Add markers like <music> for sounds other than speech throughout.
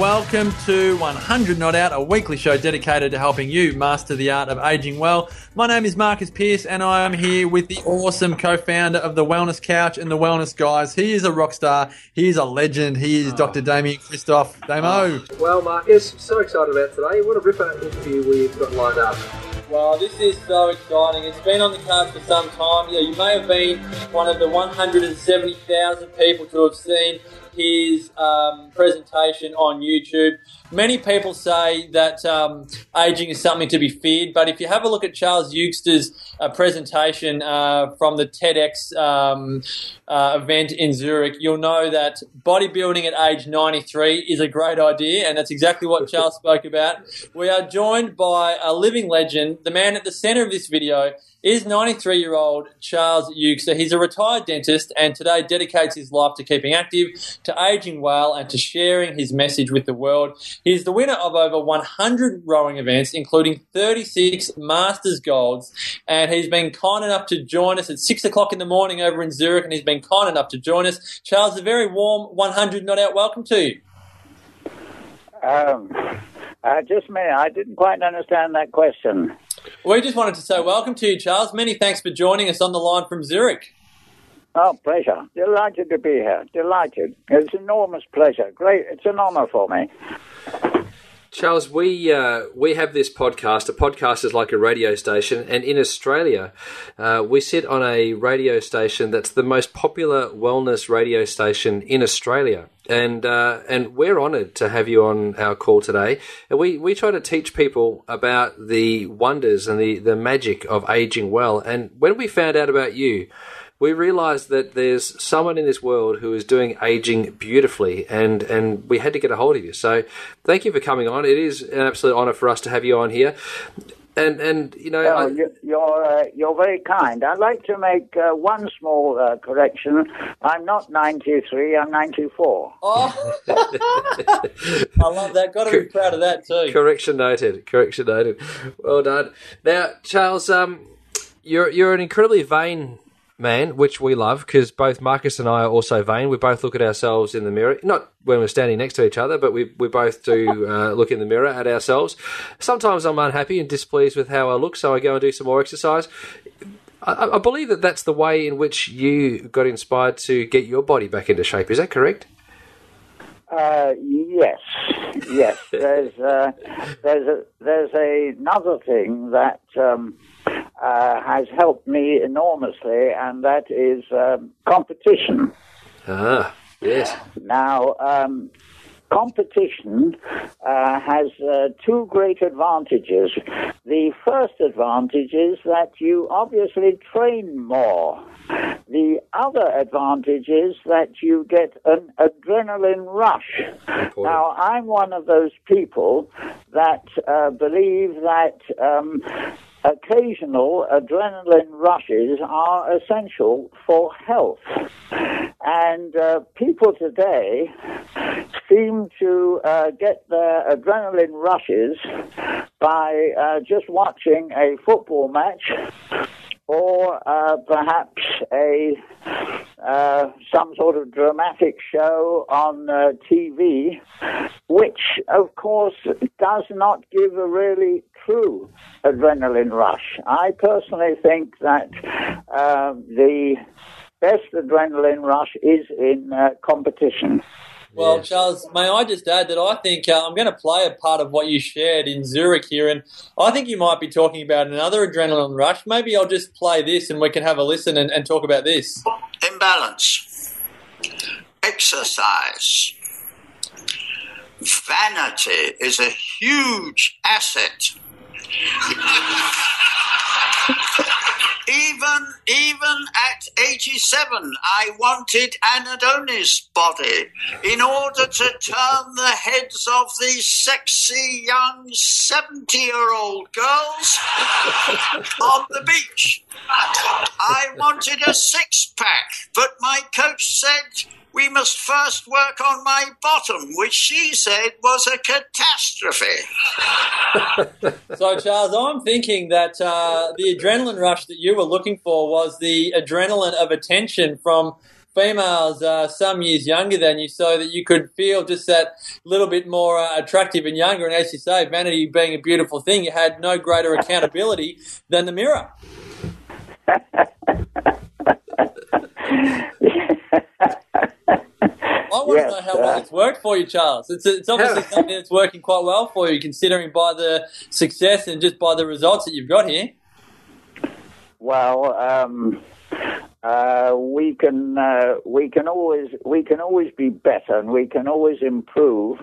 Welcome to 100 Not Out, a weekly show dedicated to helping you master the art of aging well. My name is Marcus Pierce, and I am here with the awesome co founder of the Wellness Couch and the Wellness Guys. He is a rock star, he is a legend, he is ah. Dr. Damian Kristof. Damo. Ah. Well, Marcus, so excited about today. What a ripper interview we've got lined up. Well, this is so exciting. It's been on the cards for some time. Yeah, you may have been one of the 170,000 people to have seen his um, presentation on YouTube. Many people say that um, aging is something to be feared, but if you have a look at Charles Eugster's uh, presentation uh, from the TEDx um, uh, event in Zurich, you'll know that bodybuilding at age 93 is a great idea, and that's exactly what Charles <laughs> spoke about. We are joined by a living legend, the man at the center of this video is 93 year old Charles Eugster. He's a retired dentist and today dedicates his life to keeping active, to aging well, and to sharing his message with the world. He's the winner of over 100 rowing events, including 36 Masters Golds, and he's been kind enough to join us at 6 o'clock in the morning over in Zurich, and he's been kind enough to join us. Charles, a very warm 100 Not Out welcome to you. Um, uh, just a minute, I didn't quite understand that question. We just wanted to say welcome to you, Charles. Many thanks for joining us on the line from Zurich. Oh, pleasure. Delighted to be here. Delighted. It's an enormous pleasure. Great. It's an honor for me. Charles, we uh, we have this podcast. A podcast is like a radio station, and in Australia, uh, we sit on a radio station that's the most popular wellness radio station in Australia. And uh, and we're honoured to have you on our call today. And we, we try to teach people about the wonders and the, the magic of aging well. And when we found out about you, we realized that there's someone in this world who is doing aging beautifully, and, and we had to get a hold of you. So, thank you for coming on. It is an absolute honor for us to have you on here. And and you know, Oh, I- you- you're uh, you're very kind. I'd like to make uh, one small uh, correction. I'm not 93. I'm 94. <laughs> Oh, I love that. Got to be proud of that too. Correction noted. Correction noted. Well done. Now, Charles, um, you're you're an incredibly vain man, which we love because both Marcus and I are also vain. We both look at ourselves in the mirror, not when we're standing next to each other, but we we both do uh, look in the mirror at ourselves. Sometimes I'm unhappy and displeased with how I look, so I go and do some more exercise. I, I believe that that's the way in which you got inspired to get your body back into shape. Is that correct? Uh, yes, yes. <laughs> There's uh, there's a, there's another thing that um, uh, has helped me enormously, and that is um, competition. Ah, yes. Now, um, competition uh, has uh, two great advantages. The first advantage is that you obviously train more. The other advantage is that you get an adrenaline rush. Now, I'm one of those people that uh, believe that um, occasional adrenaline rushes are essential for health. And uh, people today seem to uh, get their adrenaline rushes by uh, just watching a football match or uh, perhaps a uh, some sort of dramatic show on uh, TV, which of course does not give a really true adrenaline rush. I personally think that um the best adrenaline rush is in uh, competition. Well, Charles, may I just add that I think uh, I'm going to play a part of what you shared in Zurich here, and I think you might be talking about another adrenaline rush. Maybe I'll just play this and we can have a listen and, and talk about this. imbalance, exercise. Vanity is a huge asset. <laughs> even even at 87, I wanted an Adonis body in order to turn the heads of these sexy young 70 year old girls on the beach. I wanted a six pack, but my coach said we must first work on my bottom, which she said was a catastrophe. <laughs> So, Charles, I'm thinking that uh, the adrenaline rush that you were looking for was the adrenaline of attention from females uh, some years younger than you, so that you could feel just that little bit more uh, attractive and younger. And as you say, vanity being a beautiful thing, you had no greater accountability than the mirror. <laughs> I want Yes, to know how well uh, it's worked for you, Charles. It's, it's obviously <laughs> something that's working quite well for you, considering by the success and just by the results that you've got here. Well, um, uh, we can uh, we can always we can always be better, and we can always improve.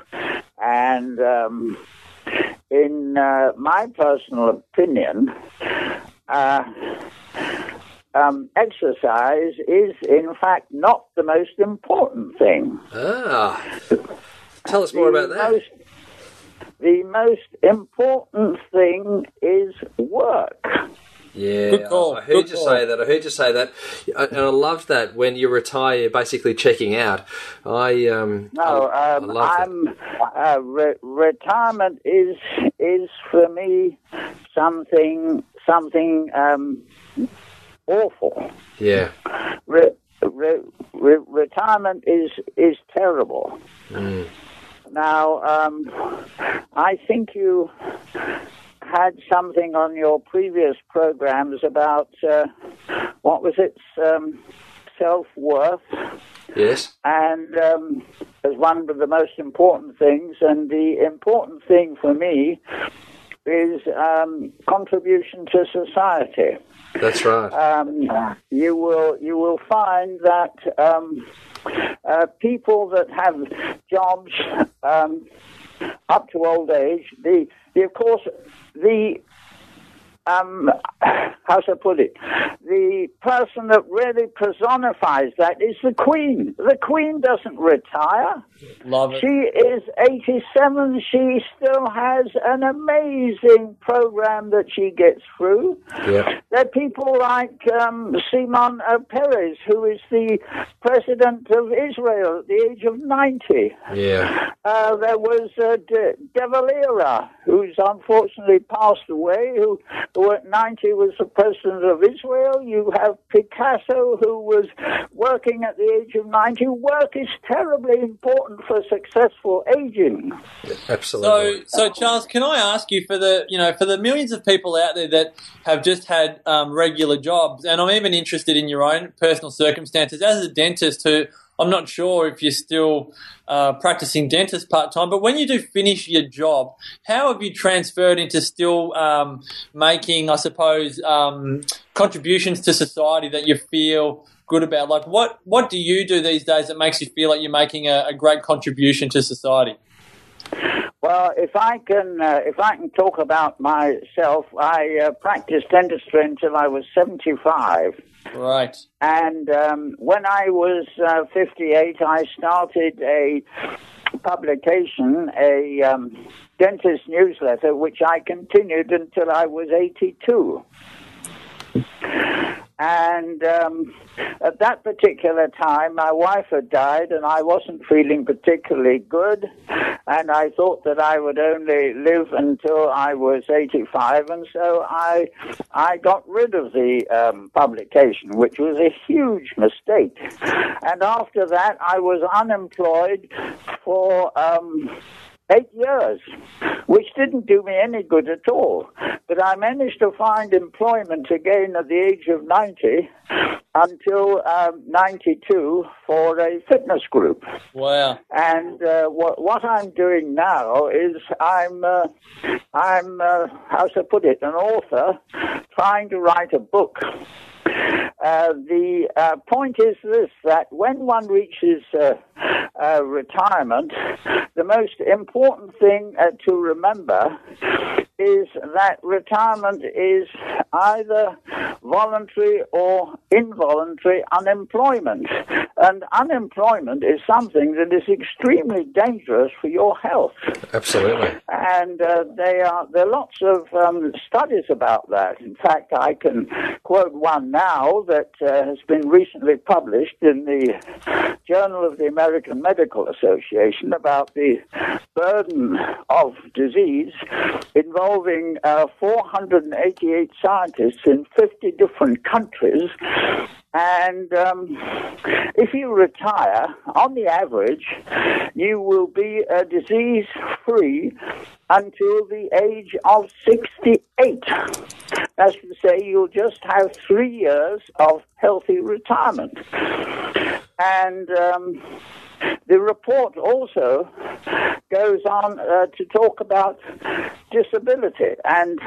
And um, in uh, my personal opinion, uh, um, exercise is in fact not the most important thing. Ah. Tell us more about that. Most, the most important thing is work. Yeah, Good call, I heard good you call. say that. I heard you say that, I- and I love that when you retire, you're basically checking out. I um, No, I, um, I love that. I'm uh, re- retirement is is for me something something um, awful. Yeah, Re- re- re- retirement is is terrible. Mm. Now, um, I think you had something on your previous programs about uh, what was it? Um, Self worth yes, and um, as one of the most important things. And the important thing for me is um, contribution to society. that's right. Um, you will you will find that um, uh, people that have jobs um, up to old age, the, the of course the um, <sighs> how shall I put it? The person that really personifies that is the Queen. The Queen doesn't retire. Love it. She is 87. She still has an amazing program that she gets through. yeah, There are people like um, Shimon Peres, who is the president of Israel at the age of 90. yeah, Uh, there was uh, De, De Valera, who's unfortunately passed away, who, who at 90 was the president of Israel. You have Picasso, who was working at the age of 90. Work is terribly important for successful aging. So, absolutely. so Charles, can I ask you for the you know for the millions of people out there that have just had um, regular jobs, and I'm even interested in your own personal circumstances as a dentist who. I'm not sure if you're still uh, practicing dentist part time, but when you do finish your job, how have you transferred into still um, making, I suppose, um, contributions to society that you feel good about? Like, what what do you do these days that makes you feel like you're making a, a great contribution to society? Well, if I can, uh, if I can talk about myself, I uh, practiced dentistry until I was 75. Right. And um, when I was uh, 58, I started a publication, a um, dentist newsletter, which I continued until I was 82. And um, at that particular time, my wife had died, and I wasn't feeling particularly good. And I thought that I would only live until I was 85, and so I I got rid of the um, publication, which was a huge mistake. And after that, I was unemployed for. Um, eight years, which didn't do me any good at all. But I managed to find employment again at the age of 90 until um, 92 for a fitness group. Wow. And uh, what, what I'm doing now is I'm, uh, I'm uh, how to put it, an author trying to write a book. Uh, the uh, point is this that when one reaches uh, uh, retirement, the most important thing uh, to remember is that retirement is either voluntary or involuntary unemployment. And unemployment is something that is extremely dangerous for your health. Absolutely. And uh, they are, there are lots of um, studies about that. In fact, I can quote one now that uh, has been recently published in the Journal of the American Medical Association about the burden of disease involving uh, 488 scientists in 50 different countries. And um, if you retire, on the average, you will be uh, disease free until the age of 68. That's to say, you'll just have three years of healthy retirement. And um, the report also goes on uh, to talk about disability, and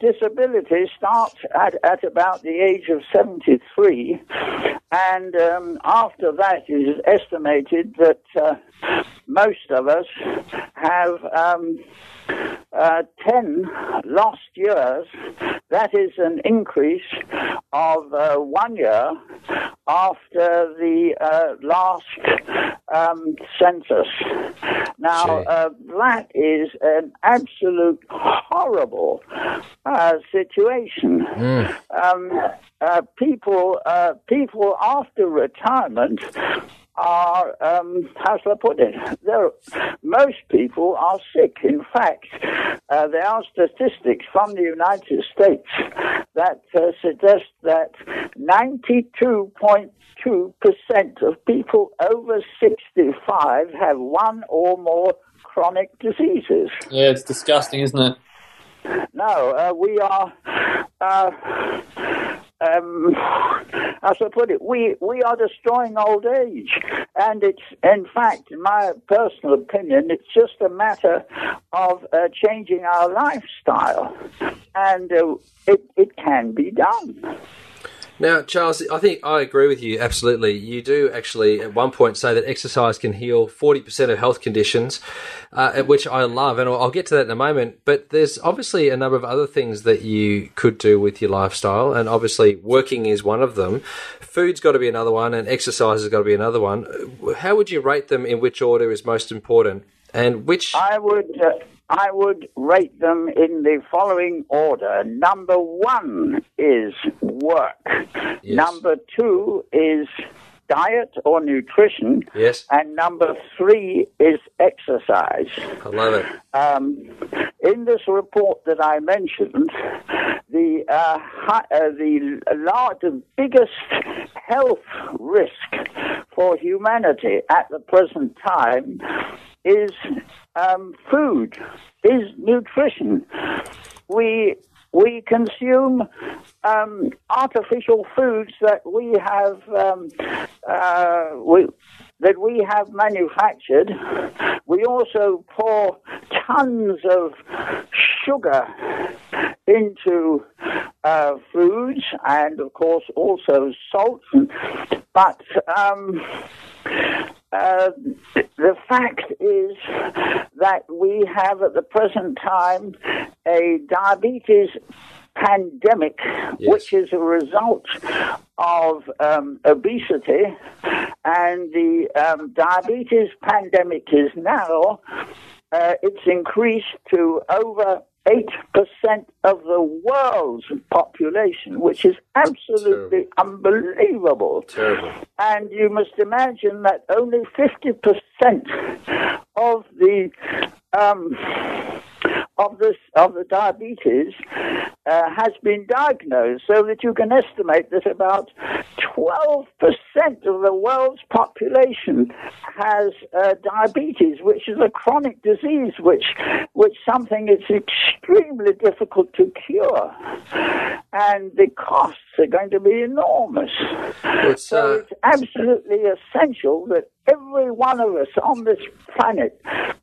disability starts at, at about the age of 73, and um, after that it is estimated that uh, most of us have. Um, uh, 10 lost years, that is an increase of uh, one year after the uh, last um, census. Now, uh, that is an absolute horrible uh, situation. Um, uh, people, people after retirement are, um, how shall I put it? There, most people are sick. In fact, uh, there are statistics from the United States that uh, suggest that 92.2% of people over 65 have one or more chronic diseases. Yeah, it's disgusting, isn't it? No, uh, we are. Um, <laughs> as I put it, we, we are destroying old age. And it's, in fact, in my personal opinion, it's just a matter of uh, changing our lifestyle. And uh, it, it can be done. Now, Charles, I think I agree with you absolutely. You do actually at one point say that exercise can heal 40% of health conditions, uh, which I love, and I'll get to that in a moment. But there's obviously a number of other things that you could do with your lifestyle, and obviously working is one of them. Food's got to be another one, and exercise has got to be another one. How would you rate them in which order is most important? And which. I would. Uh I would rate them in the following order. Number one is work. Yes. Number two is diet or nutrition. Yes. And number three is exercise. I love it. Um, in this report that I mentioned, the uh, uh, the large, biggest health risk for humanity at the present time is um, food, is nutrition. We we consume um, artificial foods that we have um, uh, we, that we have manufactured. We also pour tons of sugar into uh, foods, and of course also salt. But um, uh, the fact is that we have at the present time a diabetes pandemic, yes. which is a result of um, obesity, and the um, diabetes pandemic is now uh, it's increased to over 8% of the world's population, which is absolutely Terrible. unbelievable. Terrible. And you must imagine that only 50% of the um, of this of the diabetes uh, has been diagnosed, so that you can estimate that about 12% of the world's population has uh, diabetes, which is a chronic disease, which which something is extremely difficult to cure, and the costs are going to be enormous. It's, so uh... it's absolutely essential that every one of us on this planet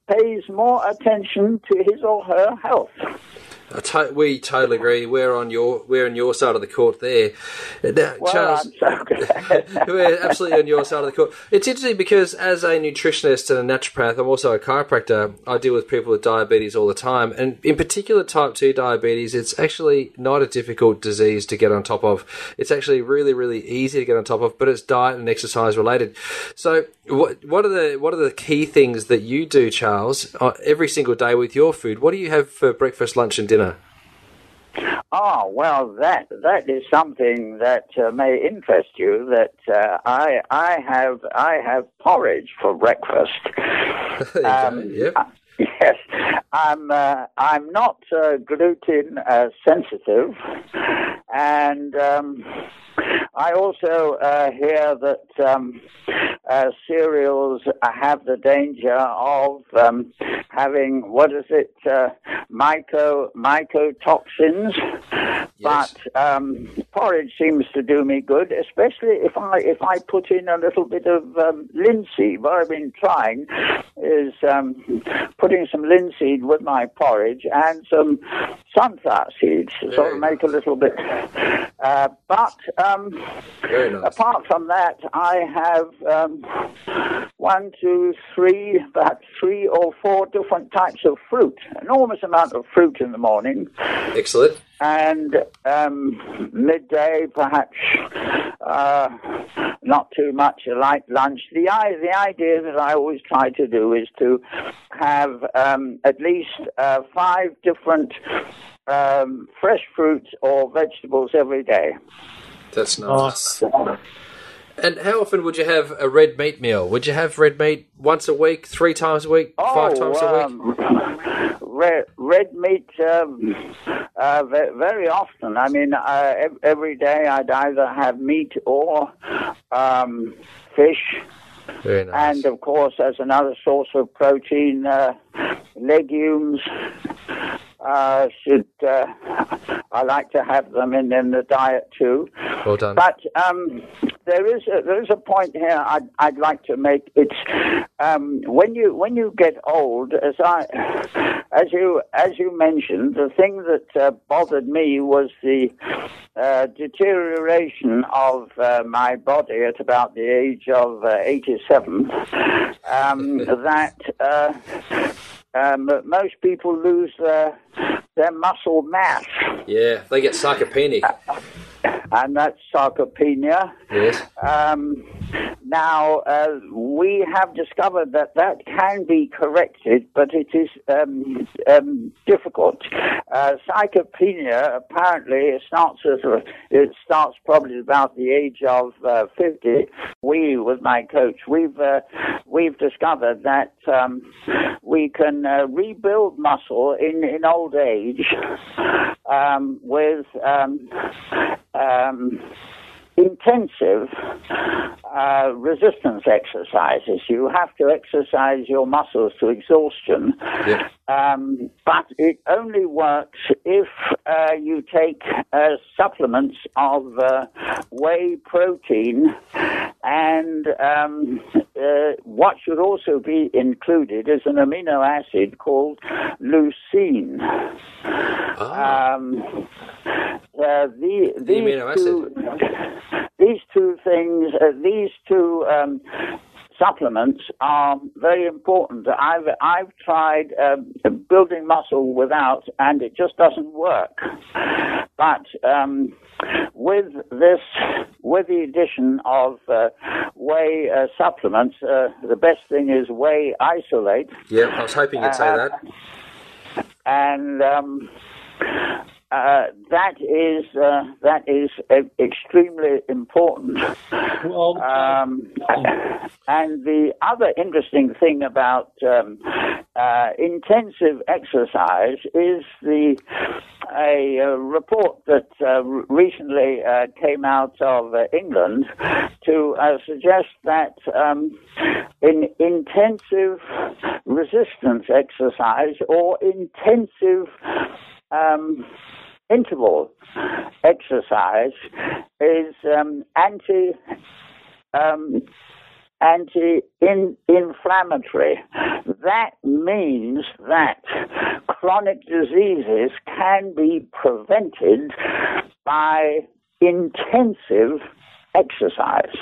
pays more attention to his or her health. I to- we totally agree. We're on your we're on your side of the court there. Now, Well, Charles, so <laughs> we're absolutely on your side of the court. It's interesting because as a nutritionist and a naturopath, I'm also a chiropractor. I deal with people with diabetes all the time, and in particular, type two diabetes. It's actually not a difficult disease to get on top of. It's actually really, really easy to get on top of, but it's diet and exercise related. So, what what are the what are the key things that you do, Charles, uh, every single day with your food? What do you have for breakfast, lunch, and dinner? Oh well, that that is something that uh, may interest you. That uh, I I have I have porridge for breakfast. <laughs> Um, yep. <laughs> Yes, I'm. Uh, I'm not uh, gluten uh, sensitive, and um, I also uh, hear that um, uh, cereals have the danger of um, having what is it, uh, myco mycotoxins. Yes. But um, porridge seems to do me good, especially if I if I put in a little bit of um, linseed. What I've been trying is um, putting some linseed with my porridge and some sunflower seeds to sort of make a little bit. Uh, but um, nice. apart from that, I have um, one, two, three, about three or four different types of fruit. Enormous amount of fruit in the morning Excellent. And um, midday perhaps uh, not too much a light lunch. The the idea that I always try to do is to have um, at least uh, five different um, fresh fruits or vegetables every day. That's nice. And how often would you have a red meat meal? Would you have red meat once a week, three times a week, five times a week? Red, red meat um, uh, very often. I mean, uh, every day I'd either have meat or um, fish. Nice. And of course, as another source of protein, uh, legumes. Uh, should uh, <laughs> I like to have them in, in the diet too? well done. But um, there is a, there is a point here I'd, I'd like to make. It's um, when you when you get old, as I as you as you mentioned, the thing that uh, bothered me was the uh, deterioration of uh, my body at about the age of uh, 87. Um, <laughs> that. Um, most people lose their, their muscle mass, yeah, they get sarcopenic. <laughs> and that's sarcopenia. Yes. Um, now, uh, we have discovered that that can be corrected, but it is um, um, difficult. Uh, sarcopenia apparently it starts it starts probably about the age of uh, 50. We, with my coach, we've uh, we've discovered that um, we can uh, rebuild muscle in in old age um, with um, um, intensive uh, resistance exercises. You have to exercise your muscles to exhaustion. Yep. Um, but it only works if uh, you take uh, supplements of uh, whey protein, and um, uh, what should also be included is an amino acid called leucine. Ah, Um, uh, the, these amino two, these two things, uh, these two um, supplements are very important. I've I've tried um, building muscle without, and it just doesn't work. But um, with this, with the addition of uh, whey uh, supplements, uh, the best thing is whey isolate yeah, I was hoping you'd say uh, that. and um, uh, that is uh, that is uh, extremely important. Well, <laughs> Um, and the other interesting thing about um, uh, intensive exercise is the a, uh report that uh, recently uh, came out of uh, England to uh, suggest that um, in intensive resistance exercise or intensive um, interval exercise is um, anti um, anti-inflammatory. That means that chronic diseases can be prevented by intensive exercise.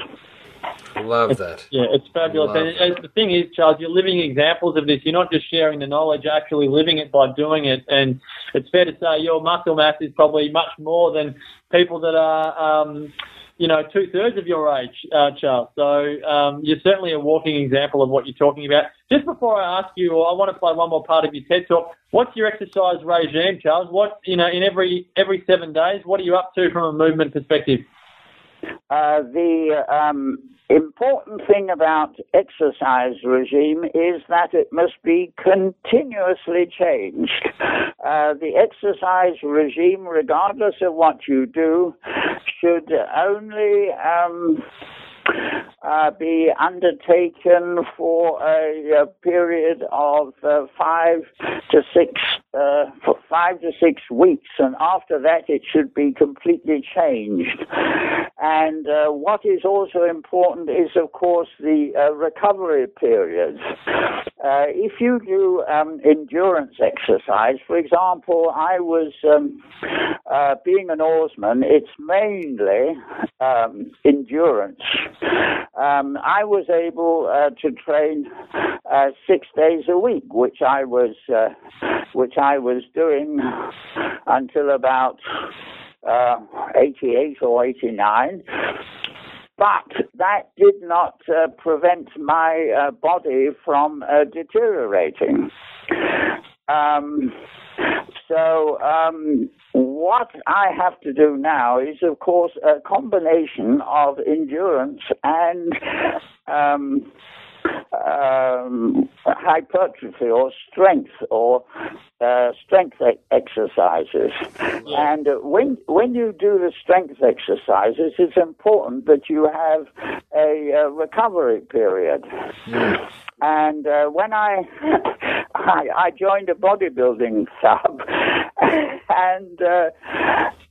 Love that. Yeah, it's fabulous. Love And, the thing is, Charles, you're living examples of this. You're not just sharing the knowledge, you're actually living it by doing it. And it's fair to say your muscle mass is probably much more than people that are, um, you know, two thirds of your age, uh, Charles. So um, you're certainly a walking example of what you're talking about. Just before I ask you, I want to play one more part of your TED talk. What's your exercise regime, Charles? What you know, in every every seven days, what are you up to from a movement perspective? Uh, the um, important thing about exercise regime is that it must be continuously changed. Uh, the exercise regime, regardless of what you do, should only um, uh, be undertaken for a, a period of uh, five to six uh, for five to six weeks, and after that it should be completely changed. And uh, what is also important is, of course, the uh, recovery period. Uh, if you do um, endurance exercise, for example, I was um, being an oarsman. It's mainly um, endurance. Um, I was able uh, to train uh, six days a week, which I was uh, which I was doing <laughs> until about uh, 88 or 89. But that did not uh, prevent my uh, body from deteriorating. Um, so um, what I have to do now is, of course, a combination of endurance and um, um, hypertrophy or strength or uh, strength exercises. Yeah. And when when you do the strength exercises, it's important that you have a, a recovery period. Yeah. And uh, when I, <laughs> I, I joined a bodybuilding <laughs> club, and uh,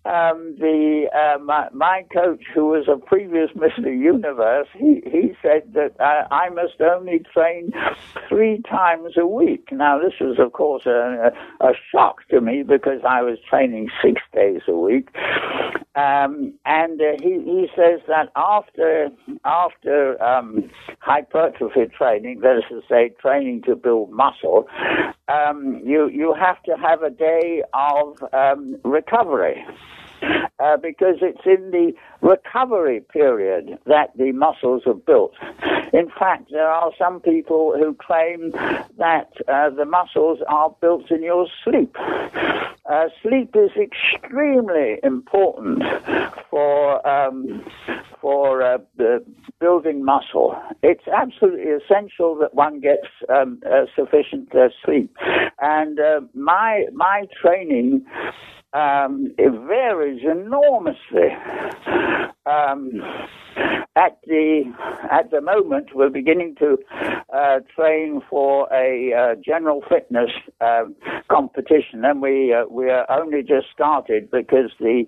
um, the uh, my, my, coach, who was a previous Mr. Universe, he, he said that uh, I must only train three times a week. Now, this was, of course, a, a shock to me because I was training six days a week. Um, and uh, he, he says that after after um, hypertrophy training, that is to say, training to build muscle, um, you you have to have a day of um, recovery. Uh, because it's in the recovery period that the muscles are built. In fact, there are some people who claim that uh, the muscles are built in your sleep. Uh, sleep is extremely important for um, for uh, building muscle. It's absolutely essential that one gets um, uh, sufficient uh, sleep. And my my training um, it varies enormously. Um, at the at the moment, we're beginning to uh, train for a uh, general fitness uh, competition, and we uh, we are only just started because the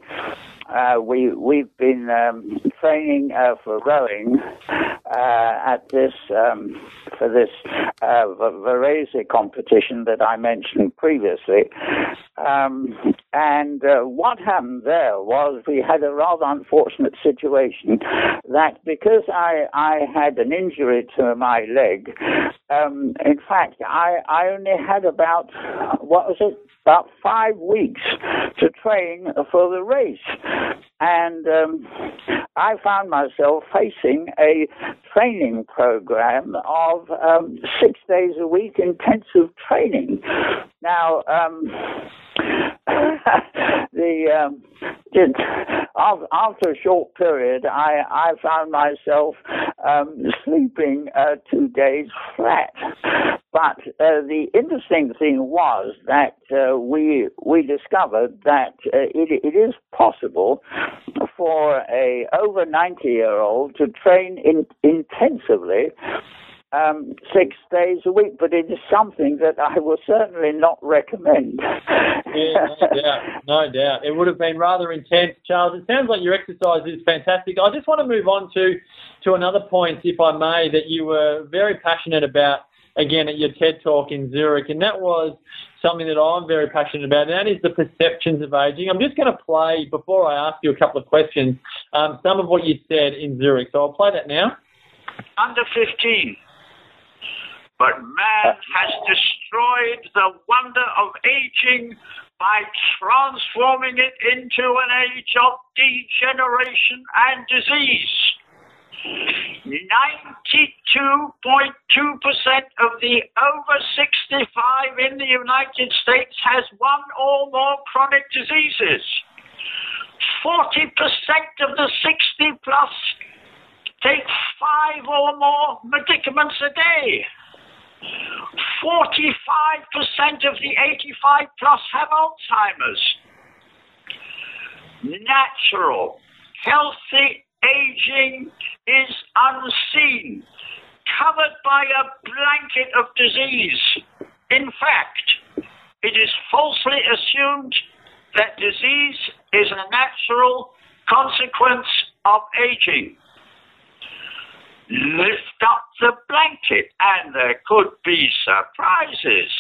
uh, we we've been um, training uh, for rowing at this um, for this uh, Varese competition that I mentioned previously. Um, and uh, what happened there was we had a rather unfortunate situation that because I, I had an injury to my leg, um, in fact, I, I only had about, what was it, about five weeks to train for the race. And um, I found myself facing a training program of um, six days a week intensive training. Now, um, <laughs> the um, after a short period, I, I found myself um, sleeping uh, two days flat. But uh, the interesting thing was that uh, we we discovered that uh, it, it is possible for a over 90 year old to train in, intensively um, six days a week, but it is something that I will certainly not recommend. Yeah, no doubt. No doubt. It would have been rather intense, Charles. It sounds like your exercise is fantastic. I just want to move on to, to another point, if I may, that you were very passionate about, again, at your TED Talk in Zurich, and that was something that I'm very passionate about, and that is the perceptions of aging. I'm just going to play, before I ask you a couple of questions, um, some of what you said in Zurich. So I'll play that now. Under 15. But man has destroyed the wonder of aging by transforming it into an age of degeneration and disease. 92.2% of the over 65 in the United States has one or more chronic diseases. 40% of the 60 plus take five or more medicaments a day. 45% of the 85 plus have Alzheimer's. Natural, healthy aging is unseen, covered by a blanket of disease. In fact, it is falsely assumed that disease is a natural consequence of aging. Lift up the blanket and there could be surprises.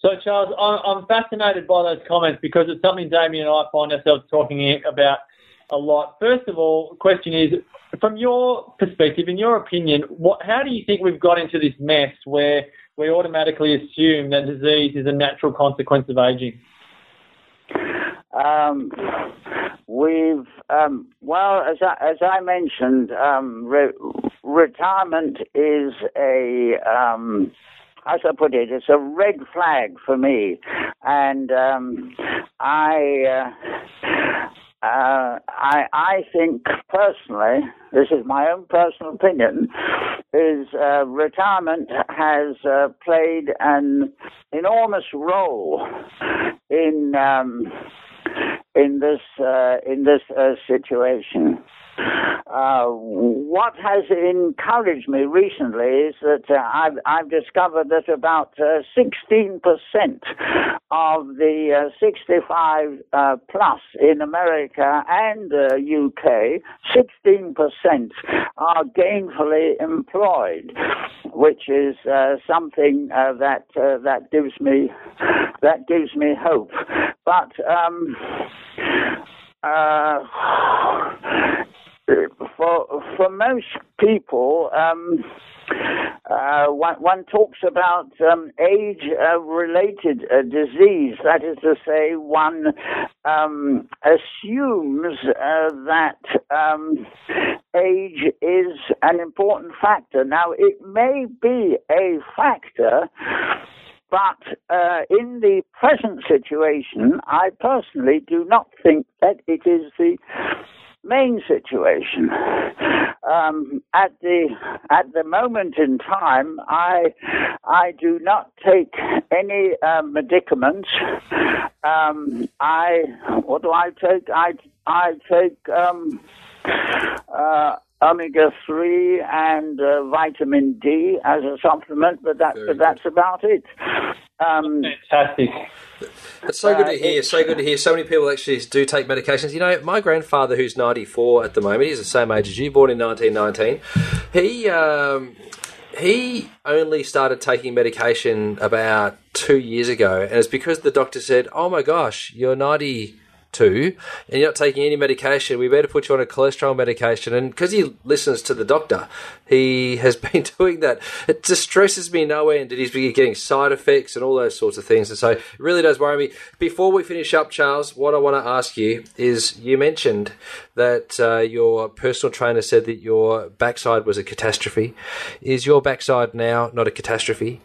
So, Charles, I'm, fascinated by those comments because it's something Damian and I find ourselves talking about a lot. First of all, the question is, from your perspective, in your opinion, what, how do you think we've got into this mess where we automatically assume that disease is a natural consequence of aging? Um, we've um, well, as I, as I mentioned, um, re- retirement is a um, as I put it, it's a red flag for me, and um, I. Uh, uh, I, I think personally, this is my own personal opinion, is uh, retirement has uh, played an enormous role in um, in this uh, in this uh, situation. Uh, what has encouraged me recently is that uh, I've, I've, discovered that about 16% uh, of the uh, 65 uh, plus in America and UK, 16% are gainfully employed, which is something that that gives me that gives me hope. But um, uh, for for most people, um, uh, one, one, talks about um, age-related uh, disease. That is to say, one um, assumes uh, that um, age is an important factor. Now, it may be a factor. But uh, in the present situation, I personally do not think that it is the main situation. Um, at the at the moment in time, I I do not take any uh, medicaments. Um, I what do I take? I I take um, uh, omega three and uh, vitamin D as a supplement, but that but that's about it. Um, Fantastic. It's so good to hear. So good to hear. So many people actually do take medications. You know, my grandfather, who's 94 at the moment, he's the same age as you, born in 1919. He um, he only started taking medication about two years ago, and it's because the doctor said, "Oh my gosh, you're 90." Two, and you're not taking any medication, we better put you on a cholesterol medication. And because he listens to the doctor, he has <laughs> been doing that. It distresses me no end. He's been getting side effects and all those sorts of things. And so it really does worry me. Before we finish up, Charles, what I want to ask you is you mentioned that uh, your personal trainer said that your backside was a catastrophe. Is your backside now not a catastrophe?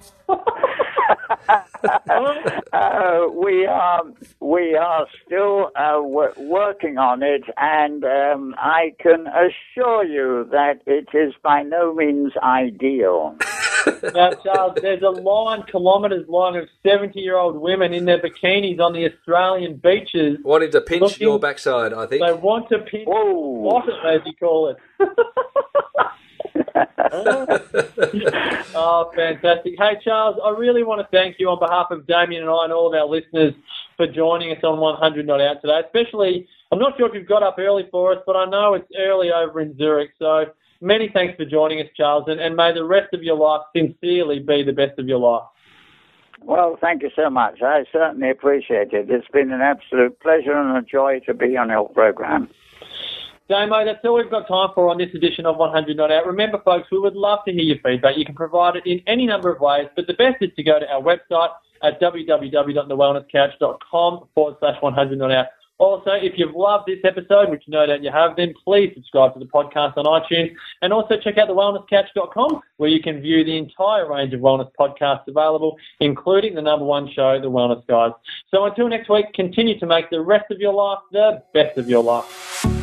<laughs> uh, we are we are still uh, w- working on it, and um, I can assure you that it is by no means ideal. <laughs> now, Charles, there's a line, kilometres long, of 70 year old women in their bikinis on the Australian beaches. Wanting to pinch looking, your backside, I think. They want to pinch bottom, as you call it. <laughs> <laughs> oh, fantastic. Hey, Charles, I really want to thank you on behalf of Damian and I and all of our listeners for joining us on 100 Not Out today. Especially, I'm not sure if you've got up early for us, but I know it's early over in Zurich. So many thanks for joining us, Charles, and, and may the rest of your life sincerely be the best of your life. Well, thank you so much. I certainly appreciate it. It's been an absolute pleasure and a joy to be on your program. Damo, that's all we've got time for on this edition of 100 Not Out. Remember, folks, we would love to hear your feedback. You can provide it in any number of ways, but the best is to go to our website at www.thewellnesscouch.com forward slash 100 Not Out. Also, if you've loved this episode, which no doubt you have, then please subscribe to the podcast on iTunes and also check out thewellnesscouch.com where you can view the entire range of wellness podcasts available, including the number one show, The Wellness Guys. So until next week, continue to make the rest of your life the best of your life.